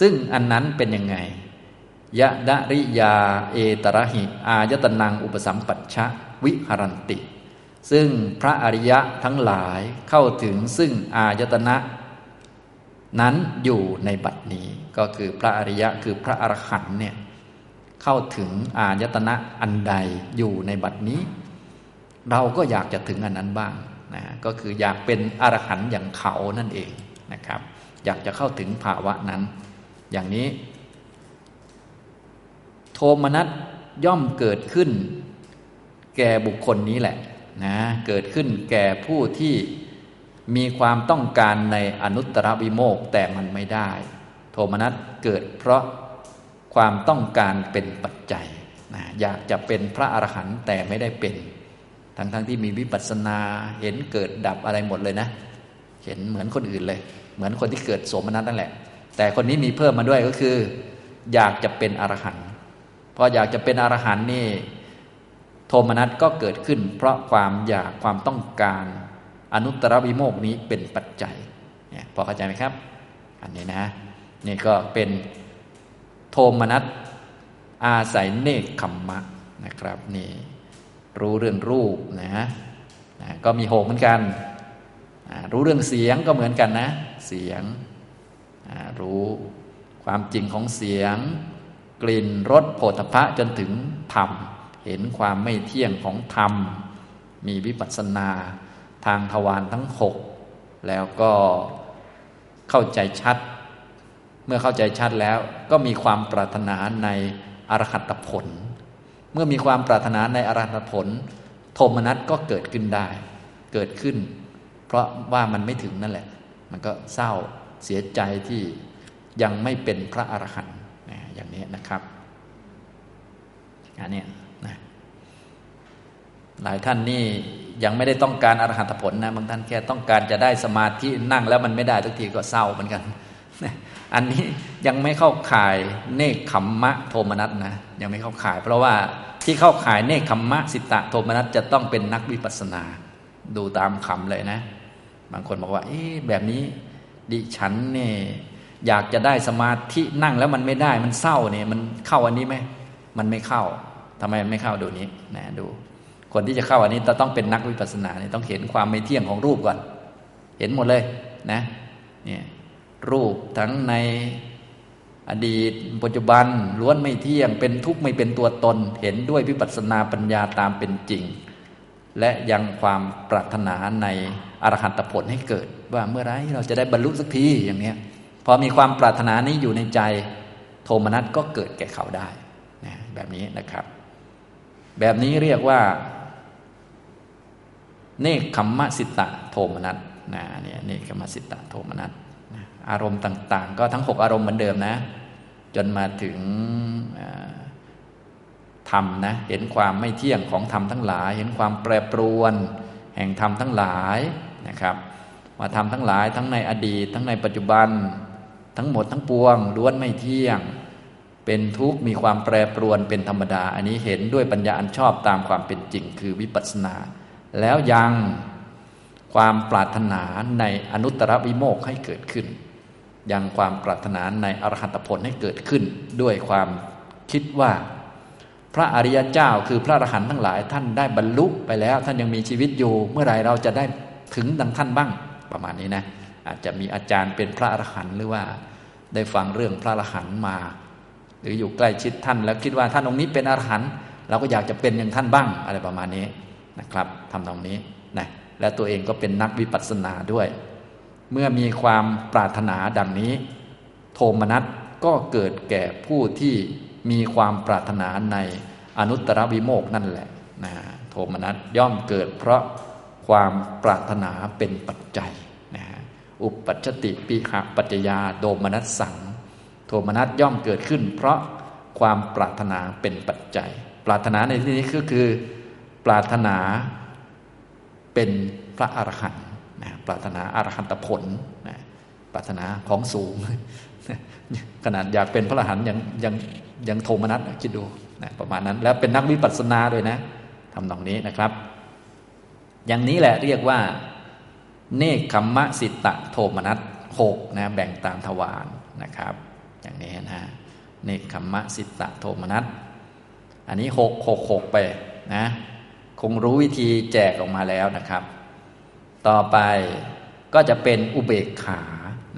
ซึ่งอันนั้นเป็นยังไง ยะดะริยาเอตระหิ อายตนังอุปสัมปัชชะวิหรันติ ซึ่งพระอริยะทั้งหลายเข้าถึงซึ่งอายตนะ นั้นอยู่ในบัดนี้ก็คือพระอริยะคือพระอรหันต์เนี่ยเข้าถึงอายตนะอันใดอยู่ในบัดนี้ เราก็อยากจะถึงอันนั้นบ้างนะก็คืออยากเป็นอรหันต์อย่างเขานั่นเองนะครับ อยากจะเข้าถึงภาวะนั้น อย่างนี้ โทมนัสย่อมเกิดขึ้น แก่บุคคลนี้แหละนะเกิดขึ้นแก่ผู้ที่มีความต้องการในอนุตตรวิโมกแต่มันไม่ได้ โทมนัสเกิดเพราะความต้องการเป็นปัจจัยนะอยากจะเป็นพระอรหันต์แต่ไม่ได้เป็น ทั้งๆทที่มีวิปัสสนาเห็นเกิดดับอะไรหมดเลยนะ เห็นเหมือนคนอื่นเลย เหมือนคนที่เกิดโสมนัสนั่นแหละ แต่คนนี้มีเพิ่มมาด้วยก็คือ อยากจะเป็นอรหันต์ พออยากจะเป็นอรหันต์นี่โทมนัสก็เกิดขึ้น เพราะความอยากความต้องการอนุตตรวิโมกนี้เป็นปัจจัยเนี่ยพอเข้าใจไหมครับ อันนี้นะนี่ก็เป็นโทมนัสอาศัยเนคขมมะนะครับนี่รู้เรื่องรูปนะนะก็มีโหกเหมือนกัน รู้เรื่องเสียงก็เหมือนกันนะ เสียงรู้ความจริงของเสียง กลิ่นรสโผฏฐะจนถึงธรรม เห็นความไม่เที่ยงของธรรม มีวิปัสสนาทางทวารทั้งหกแล้วก็เข้าใจชัด เมื่อเข้าใจชัดแล้วก็มีความปรารถนาในอรหัตผล เมื่อมีความปรารถนาในอรหัตผล โทมนัสก็เกิดขึ้นได้ เกิดขึ้น เพราะว่ามันไม่ถึงนั่นแหละ มันก็เศร้าเสียใจที่ยังไม่เป็นพระอรหันต์ อย่างนี้นะครับอันนี้นะหลายท่านนี่ยังไม่ได้ต้องการอรหัตผลนะบางท่านแค่ต้องการจะได้สมาธินั่งแล้วมันไม่ได้ทุกทีก็เศร้าเหมือนกัน อันนี้ยังไม่เข้าข่ายเนคขมมะโทมนัสนะยังไม่เข้าข่าย เพราะว่าที่เข้าข่ายเนคขมมะสิตะโทมนัสจะต้องเป็นนักวิปัสสนา ดูตามคำเลยนะ บางคนบอกว่า เอ๊แบบนี้ ดิฉันเนี่ย อยากจะได้สมาธินั่งแล้วมันไม่ได้มันเศร้าเนี่ยมันเข้าอันนี้ไหมมันไม่เข้าทำไมมันไม่เข้าดูนี้นะดู คนที่จะเข้าอันนี้ต้องเป็นนักวิปัสสนาเนี่ยต้องเห็นความไม่เที่ยงของรูปก่อน เห็นหมดเลยนะเนี่ยรูปทั้งในอดีต ปัจจุบันล้วนไม่เที่ยงเป็นทุกข์ไม่เป็นตัวตน เห็นด้วยวิปัสสนาปัญญาตามเป็นจริง และยังความปรารถนาในอรหันตผลให้เกิด ว่าเมื่อไรเราจะได้บรรลุสักทีอย่างนี้ พอมีความปรารถนานี้อยู่ในใจ โทมนัสก็เกิดแก่เขาได้นะแบบนี้นะครับ แบบนี้เรียกว่า เนคขมมสิตะโทมนัสนะเนี่ยเนคขมมสิตะโทมนัสอารมณ์ต่าง ๆ ก็ทั้งหกอารมณ์เหมือนเดิมนะ จนมาถึงธรรมนะเห็นความไม่เที่ยงของธรรมทั้งหลาย เห็นความแปรปรวน แห่งธรรมทั้งหลายนะครับว่าธรรมทั้งหลายทั้งในอดีต ทั้งในปัจจุบัน ทั้งหมดทั้งปวงล้วนไม่เที่ยง เป็นทุกข์มีความแปรปรวนเป็นธรรมดา อันนี้เห็นด้วยปัญญาอันชอบตามความเป็นจริงคือวิปัสสนา แล้วยังความปรารถนาในอนุตตรวิโมกให้เกิดขึ้น ยังความปรารถนาในอรหัตผลให้เกิดขึ้น ด้วยความคิดว่า พระอริยเจ้าคือพระอรหันต์ทั้งหลายท่านได้บรรลุไปแล้ว ท่านยังมีชีวิตอยู่ เมื่อไรเราจะได้ถึงดังท่านบ้างประมาณนี้นะ อาจจะมีอาจารย์เป็นพระอรหันต์หรือว่าได้ฟังเรื่องพระอรหันต์มา หรืออยู่ใกล้ชิดท่าน แล้วคิดว่าท่านองค์นี้เป็นอรหันต์เราก็อยากจะเป็นอย่างท่านบ้างอะไรประมาณนี้นะครับทำตรงนี้นะและตัวเองก็เป็นนักวิปัสสนาด้วย เมื่อมีความปรารถนาดังนี้ โทมนัสก็เกิดแก่ผู้ที่มีความปรารถนาในอนุตตรวิโมกนั่นแหละนะโทมนัสย่อมเกิดเพราะความปรารถนาเป็นปัจจัย อุปปัชติปิหะปัจจยาโดมนัสสัง โทมนัสย่อมเกิดขึ้น เพราะความปรารถนาเป็นปัจจัย ปรารถนาในที่นี้ก็คือ ปรารถนาเป็นพระอรหันต์นะปรารถนาอรหันตผลนะปรารถนาของสูง ขนาดอยากเป็นพระอรหันต์ยังยังยังโทมนัสคิดดูนะประมาณนั้น แล้วเป็นนักวิปัสสนาด้วยนะทำตรงนี้นะครับ อย่างนี้แหละเรียกว่า เนคขมมะสิตะโทมนัสหกนะแบ่งตามทวารนะครับ อย่างนี้นะเนคขมมะสิตะโทมนัสอันนี้หกหกหกไปนะคงรู้วิธีแจกออกมาแล้วนะครับ ต่อไปก็จะเป็นอุเบกขา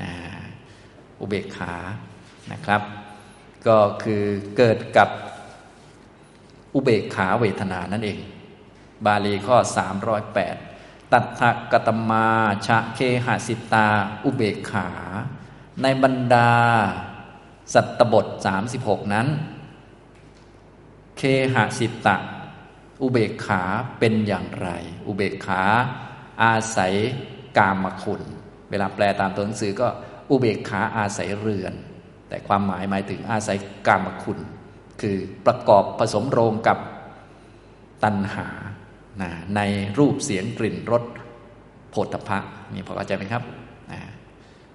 นะอุเบกขานะครับ ก็คือเกิดกับอุเบกขาเวทนานั่นเอง บาลีข้อ 308 ตัทธกตมาชะเคหสิตา อุเบกขา ในบรรดา สัตตบท 36 นั้น เคหสิตะ อุเบกขาเป็นอย่างไร อุเบกขา อาศัยกามคุณ เวลาแปลตามตัวหนังสือก็อุเบกขาอาศัยเรือน แต่ความหมายหมายถึงอาศัยกามคุณ คือประกอบผสมโรงกับตัณหา นะในรูปเสียงกลิ่นรสโผฏฐะนี่พอเข้าใจไหมครับนะ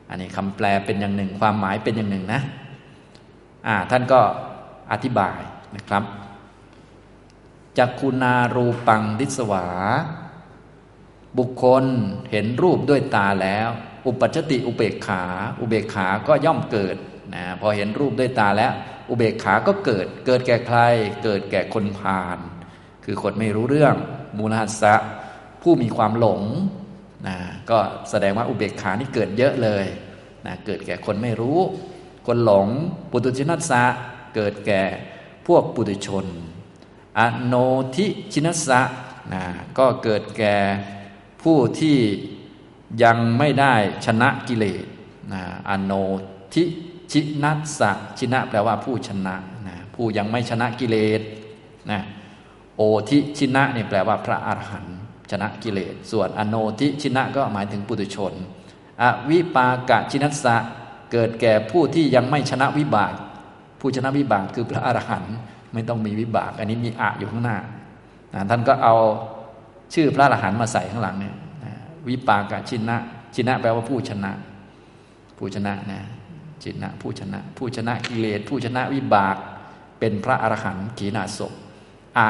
อันนี้คำแปลเป็นอย่างหนึ่ง ความหมายเป็นอย่างหนึ่งนะอ่าท่านก็อธิบายนะครับจักคุณารูปังดิสวา บุคคลเห็นรูปด้วยตาแล้ว อุปัชติอุเบกขา อุเบกขาก็ย่อมเกิดนะพอเห็นรูปด้วยตาแล้ว อุเบกขาก็เกิด เกิดแก่ใคร เกิดแก่คนพาลคือคนไม่รู้เรื่อง มูลหัสะผู้มีความหลงนะก็แสดงว่าอุเบกขานี่เกิดเยอะเลยนะเกิดแก่คนไม่รู้ คนหลงปุตุชินัสสะเกิดแก่พวกปุตุชน อโนทิชินัสสะนะก็เกิดแก่ผู้ที่ยังไม่ได้ชนะกิเลสนะอโนทิชินัสสะชินะแปลว่าผู้ชนะนะผู้ยังไม่ชนะกิเลสนะ โอทิชินะเนี่ยแปลว่าพระอรหันต์ชนะกิเลส ส่วนอโนทิชินะก็หมายถึงปุถุชน อวิปากะชินัสสะเกิดแก่ผู้ที่ยังไม่ชนะวิบาก ผู้ชนะวิบากคือพระอรหันต์ไม่ต้องมีวิบาก อันนี้มีอะอยู่ข้างหน้าท่านก็เอาชื่อพระอรหันต์มาใส่ข้างหลังเนี่ยวิปากชินะ ชินะแปลว่าผู้ชนะ ผู้ชนะนะชินะ ผู้ชนะ ผู้ชนะกิเลส ผู้ชนะวิบาก เป็นพระอรหันต์ขีณาศพอะ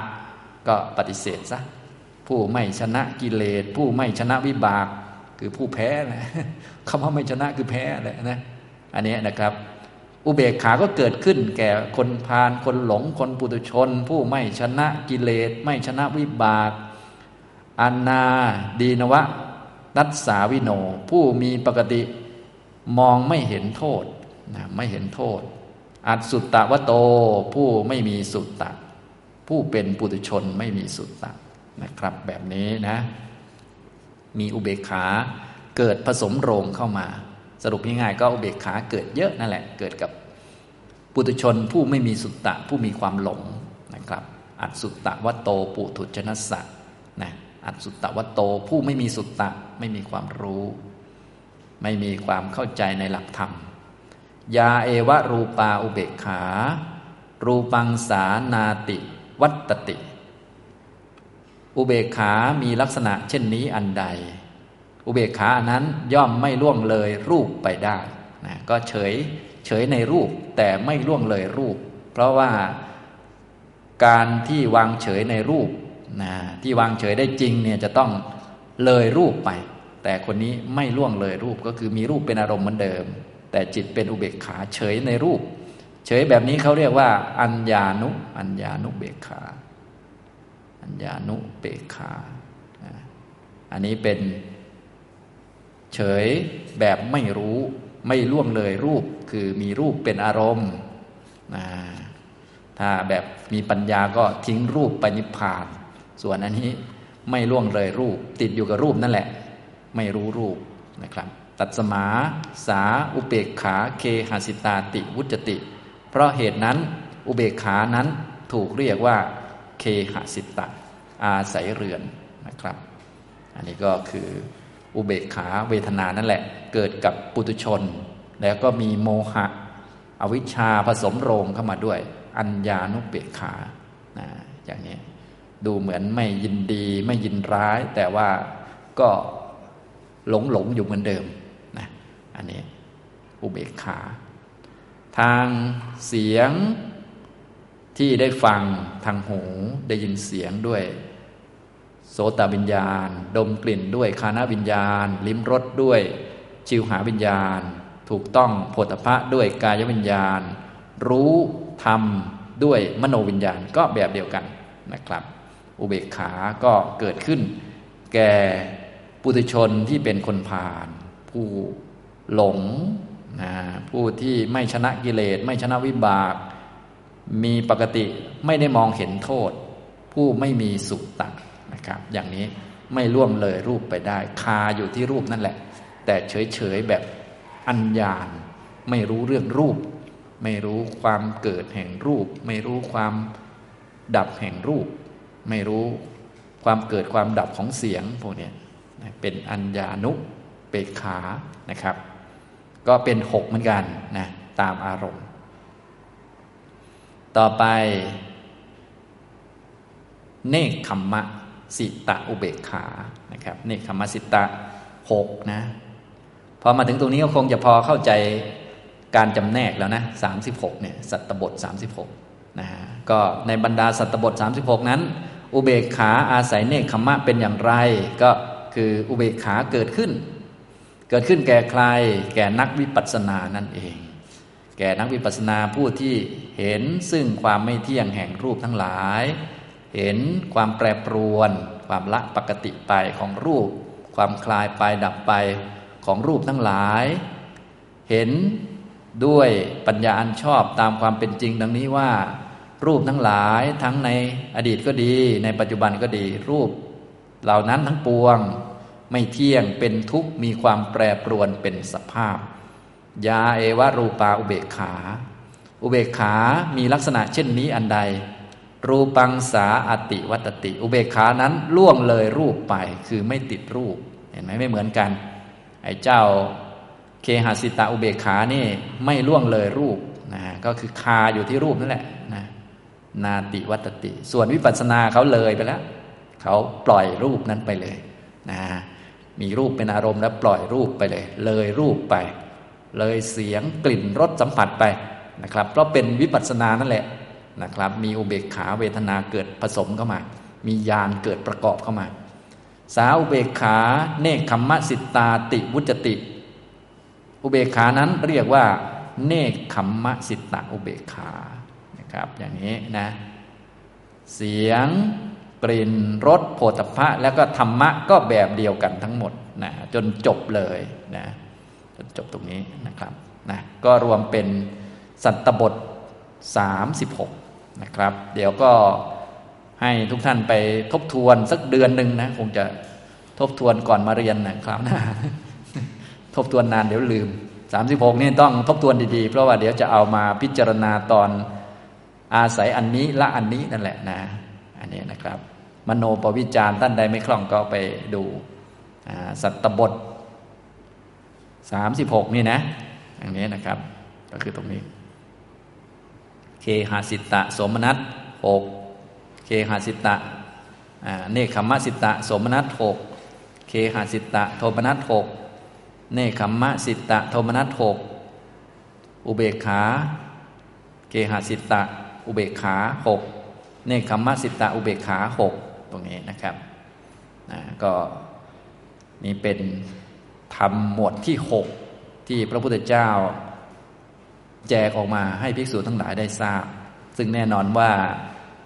ก็ปฏิเสธซะผู้ไม่ชนะกิเลส ผู้ไม่ชนะวิบาก คือผู้แพ้นะคำว่าไม่ชนะคือแพ้แหละนะ อันนี้นะครับ อุเบกขาก็เกิดขึ้น แก่คนพาลคนหลงคนปุถุชน ผู้ไม่ชนะกิเลส ไม่ชนะวิบากอันนาดีนวะนัสสาวิโน ผู้มีปกติมองไม่เห็นโทษนะไม่เห็นโทษอัสุตตะวะโต ผู้ไม่มีสุตตะ ผู้เป็นปุถุชนไม่มีสุตตะนะครับ แบบนี้นะ มีอุเบกขาเกิดผสมโรงเข้ามา สรุปง่ายๆก็อุเบกขาเกิดเยอะนั่นแหละ เกิดกับปุถุชนผู้ไม่มีสุตตะ ผู้มีความหลงนะครับ อัตสุตตะวัตโตปุถุชนัสสะนะอัตสุตตะวัตโตผู้ไม่มีสุตตะ ไม่มีความรู้ ไม่มีความเข้าใจในหลักธรรมยาเอวะรูปาอุเบกขา รูปังสานาติ วัตติ อุเบกขามีลักษณะเช่นนี้อันใด อุเบกขาอันนั้นย่อมไม่ล่วงเลยรูปไปได้นะก็เฉยเฉยในรูปแต่ไม่ล่วงเลยรูป เพราะว่าการที่วางเฉยในรูปนะที่วางเฉยได้จริงเนี่ยจะต้องเลยรูปไป แต่คนนี้ไม่ล่วงเลยรูปก็คือมีรูปเป็นอารมณ์เหมือนเดิม แต่จิตเป็นอุเบกขาเฉยในรูป เฉยแบบนี้เขาเรียกว่า อัญญานุ อัญญานุเบกขา อัญญานุเปกขา อันนี้เป็นเฉยแบบไม่รู้ไม่ล่วงเลยรูปคือมีรูปเป็นอารมณ์ถ้าแบบมีปัญญาก็ทิ้งรูปไปนิพพาน ส่วนอันนี้ไม่ล่วงเลยรูป ติดอยู่กับรูปนั่นแหละ ไม่รู้รูปนะครับ ตัดสมาสาอุเบกขา เคหสิตาติ วุจติ เพราะเหตุนั้นอุเบกขานั้นถูกเรียกว่าเคหสิตะ อาศัยเรือนนะครับ อันนี้ก็คืออุเบกขาเวทนานั่นแหละ เกิดกับปุตุชน แล้วก็มีโมหะ อวิชชาผสมโรงเข้ามาด้วย อัญญานุเบกขานะอย่างนี้ดูเหมือนไม่ยินดีไม่ยินร้าย แต่ว่าก็หลงหลงอยู่เหมือนเดิมนะอันนี้อุเบกขา ทางเสียงที่ได้ฟังทางหูได้ยินเสียงด้วย โสตวิญญาณ ดมกลิ่นด้วยคานาวิญญาณ ลิ้มรสด้วย ชิวหาวิญญาณ ถูกต้องโพธพะด้วยกายวิญญาณ รู้ธรรมด้วยมโนวิญญาณก็แบบเดียวกันนะครับ อุเบกขาก็เกิดขึ้น แก่ปุถุชนที่เป็นคนผ่าน ผู้หลง ผู้ที่ไม่ชนะกิเลสไม่ชนะวิบาก มีปกติไม่ได้มองเห็นโทษ ผู้ไม่มีสุขตักนะครับ อย่างนี้ไม่ล่วงเลยรูปไปได้ คาอยู่ที่รูปนั่นแหละ แต่เฉยๆแบบอัญญาณ ไม่รู้เรื่องรูป ไม่รู้ความเกิดแห่งรูป ไม่รู้ความดับแห่งรูป ไม่รู้ความเกิดความดับของเสียงพวกนี้เป็นอัญญานุเปกขานะครับ ก็เป็นหกเหมือนกันนะตามอารมณ์ ต่อไป เนคขมมะสิตะอุเบกขานะครับเนคขมมะสิตะหกนะพอมาถึงตรงนี้ก็คงจะพอเข้าใจการจำแนกแล้วนะสามสิบหกเนี่ยสัตตบทสามสิบหกนะฮะก็ในบรรดาสัตบทสามสิบหกนั้น อุเบกขาอาศัยเนคขมมะเป็นอย่างไร ก็คืออุเบกขาเกิดขึ้น เกิดขึ้นแก่ใคร แก่นักวิปัสสนานั่นเอง แก่นักวิปัสสนาผู้ที่เห็นซึ่งความไม่เที่ยงแห่งรูปทั้งหลาย เห็นความแปรปรวน ความละปกติไปของรูป ความคลายไปดับไปของรูปทั้งหลาย เห็นด้วยปัญญาอันชอบตามความเป็นจริงดังนี้ว่า รูปทั้งหลายทั้งในอดีตก็ดี ในปัจจุบันก็ดี รูป เหล่านั้นทั้งปวง ไม่เที่ยงเป็นทุกข์มีความแปรปรวนเป็นสภาพ ยาเอวะรูปาอุเบกขา อุเบกขามีลักษณะเช่นนี้อันใด รูปังสาอติวัตติ อุเบกขานั้นล่วงเลยรูปไปคือไม่ติดรูป เห็นไหมไม่เหมือนกัน ไอ้เจ้าเคหสิตาอุเบกขานี่ไม่ล่วงเลยรูปนะก็คือคาอยู่ที่รูปนั่นแหละนะนาติวัตติ ส่วนวิปัสสนาเขาเลยไปแล้ว เขาปล่อยรูปนั้นไปเลยนะ มีรูปเป็นอารมณ์แล้วปล่อยรูปไปเลย เลยรูปไป เลยเสียงกลิ่นรสสัมผัสไปนะครับ เพราะเป็นวิปัสสนานั่นแหละนะครับ มีอุเบกขาเวทนาเกิดผสมเข้ามา มีญาณเกิดประกอบเข้ามา สาอุเบกขา เนคขมมะสิตาติวุจติ อุเบกขานั้นเรียกว่า เนคขมมะสิตาอุเบกขานะครับ อย่างนี้นะ เสียง กลิ่นรสโผฏฐะแล้วก็ธรรมะก็แบบเดียวกันทั้งหมดนะจนจบเลยนะจนจบตรงนี้นะครับนะก็รวมเป็นสัตตบท 36 นะครับ เดี๋ยวก็ให้ทุกท่านไปทบทวนสักเดือนหนึ่งนะ คงจะทบทวนก่อนมาเรียนนะครับนะทบทวนนานเดี๋ยวลืม 36 นี่ต้องทบทวนดีๆ เพราะว่าเดี๋ยวจะเอามาพิจารณาตอนอาศัยอันนี้ละอันนี้นั่นแหละนะ อันนี้นะครับ มโนปวิจารท่านใดไม่คล่องก็ไปดูสัตตบทสามสิบหกนี่นะอย่างนี้นะครับ ก็คือตรงนี้ เคหาสิตะ สมนัตหกเคหาสิตะเนคขมะสิตะ สมนัตหกเคหาสิตะ โทมนัตหกเนคขมะสิตะ โทมนัตหกอุเบกขาเคหาสิตะ อุเบกขาหกเนคขมะสิตะ อุเบกขาหก ตรงนี้นะครับนะก็นี่เป็นธรรมหมวดที่หกที่พระพุทธเจ้า แจกออกมาให้ภิกษุทั้งหลายได้ทราบ ซึ่งแน่นอนว่า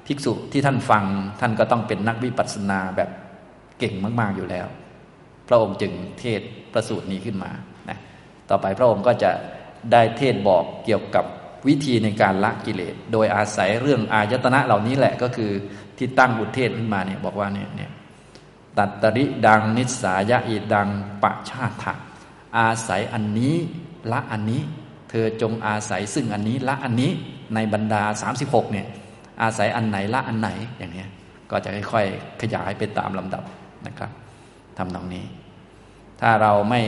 ภิกษุที่ท่านฟังท่านก็ต้องเป็นนักวิปัสสนาแบบเก่งมาก ๆอยู่แล้ว พระองค์จึงเทศประสูตรนี้ขึ้นมานะต่อไปพระองค์ก็จะได้เทศบอกเกี่ยวกับวิธีในการละกิเลส โดยอาศัยเรื่องอายตนะเหล่านี้แหละก็คือ ที่ตั้งบุตเทศขึ้นมาเนี่ยบอกว่าเนี่ยเนี่ยตัตริดังนิสายะอิดังปะชาติอาศัยอันนี้ละอันนี้ เธอจงอาศัยซึ่งอันนี้ละอันนี้ในบรรดา 36เนี่ยอาศัยอันไหนละอันไหนอย่างนี้ก็จะค่อยๆขยายไปตามลำดับนะครับทำตรงนี้ ถ้าเราไม่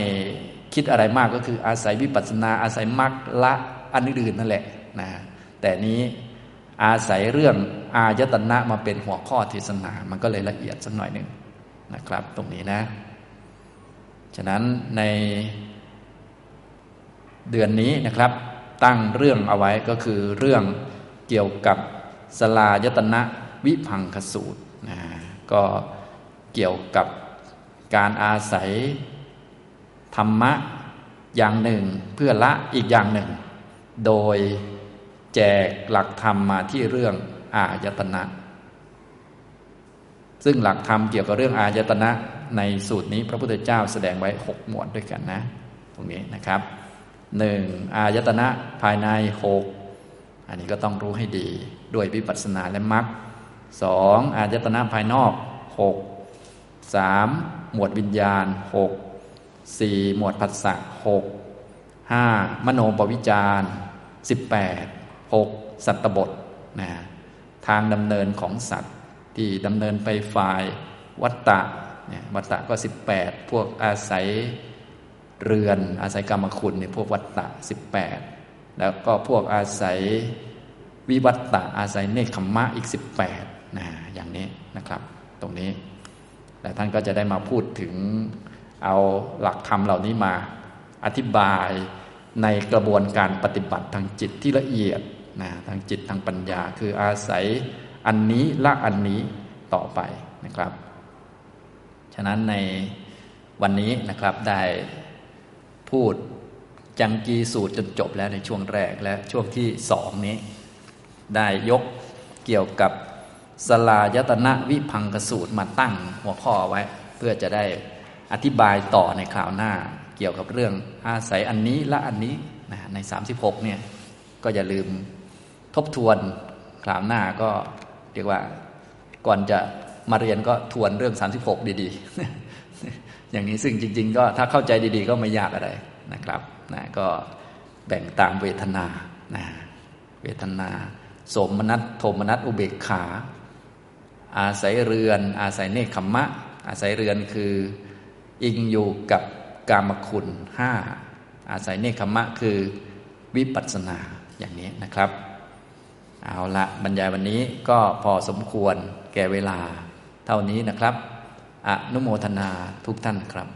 คิดอะไรมากก็คืออาศัยวิปัสสนาอาศัยมรรคละอันอื่นนั่นแหละนะแต่นี้อาศัยเรื่อง อายตนะมาเป็นหัวข้อเทศนา มันก็เลยละเอียดสักหน่อยหนึ่งนะครับ ตรงนี้นะ ฉะนั้นในเดือนนี้นะครับ ตั้งเรื่องเอาไว้ก็คือเรื่องเกี่ยวกับสลายตนะวิพังคสูตรนะก็เกี่ยวกับการอาศัยธรรมะอย่างหนึ่งเพื่อละอีกอย่างหนึ่ง โดยแจกหลักธรรมมาที่เรื่อง อายตนะ ซึ่งหลักธรรมเกี่ยวกับเรื่องอายตนะในสูตรนี้พระพุทธเจ้าแสดงไว้หกหมวดด้วยกันนะ ตรงนี้นะครับหนึ่งอายตนะภายในหกอันนี้ก็ต้องรู้ให้ดีด้วยวิปัสสนาและมรรคสองอายตนะภายนอกหกสามหมวดวิญญาณหกสี่หมวดผัสสะหกห้ามโนปวิจารสิบแปดหกสัตบทนะ ทางดำเนินของสัตว์ ที่ดำเนินไปฝ่ายวัตตะเนี่ยวัตตะก็สิบแปดพวกอาศัยเรือนอาศัยกรรมคุณเนี่ยพวกวัตตะสิบแปดแล้วก็พวกอาศัยวิวัตตะอาศัยเนคขมมะอีกสิบแปดนะอย่างนี้นะครับ ตรงนี้แต่ท่านก็จะได้มาพูดถึงเอาหลักธรรมเหล่านี้มาอธิบายในกระบวนการปฏิบัติทางจิตที่ละเอียด นะทางจิตทางปัญญา คืออาศัยอันนี้ละอันนี้ต่อไปนะครับ ฉะนั้นในวันนี้นะครับได้พูดจังกีสูตรจนจบแล้วในช่วงแรกและช่วงที่สองนี้ ได้ยกเกี่ยวกับสลายตนะวิพังกสูตรมาตั้งหัวข้อไว้ เพื่อจะได้อธิบายต่อในคราวหน้า เกี่ยวกับเรื่องอาศัยอันนี้ละอันนี้นะใน 36เนี่ยก็อย่าลืม ทบทวนคราวหน้าก็เรียกว่าก่อนจะมาเรียนก็ทวนเรื่อง 36 ดีๆ อย่างนี้ซึ่งจริง ๆ ก็ถ้าเข้าใจดีๆ ก็ไม่ยากอะไรนะครับนะก็แบ่งตามเวทนานะเวทนาสมนัตโทมนัตอุเบกขา อาศัยเรือน อาศัยเนคขมมะอาศัยเรือนคืออิงอยู่กับกามคุณห้าอาศัยเนคขมะคือวิปัสสนาอย่างนี้นะครับ เอาละบรรยายวันนี้ก็พอสมควรแก่เวลาเท่านี้นะครับ อนุโมทนาทุกท่านครับ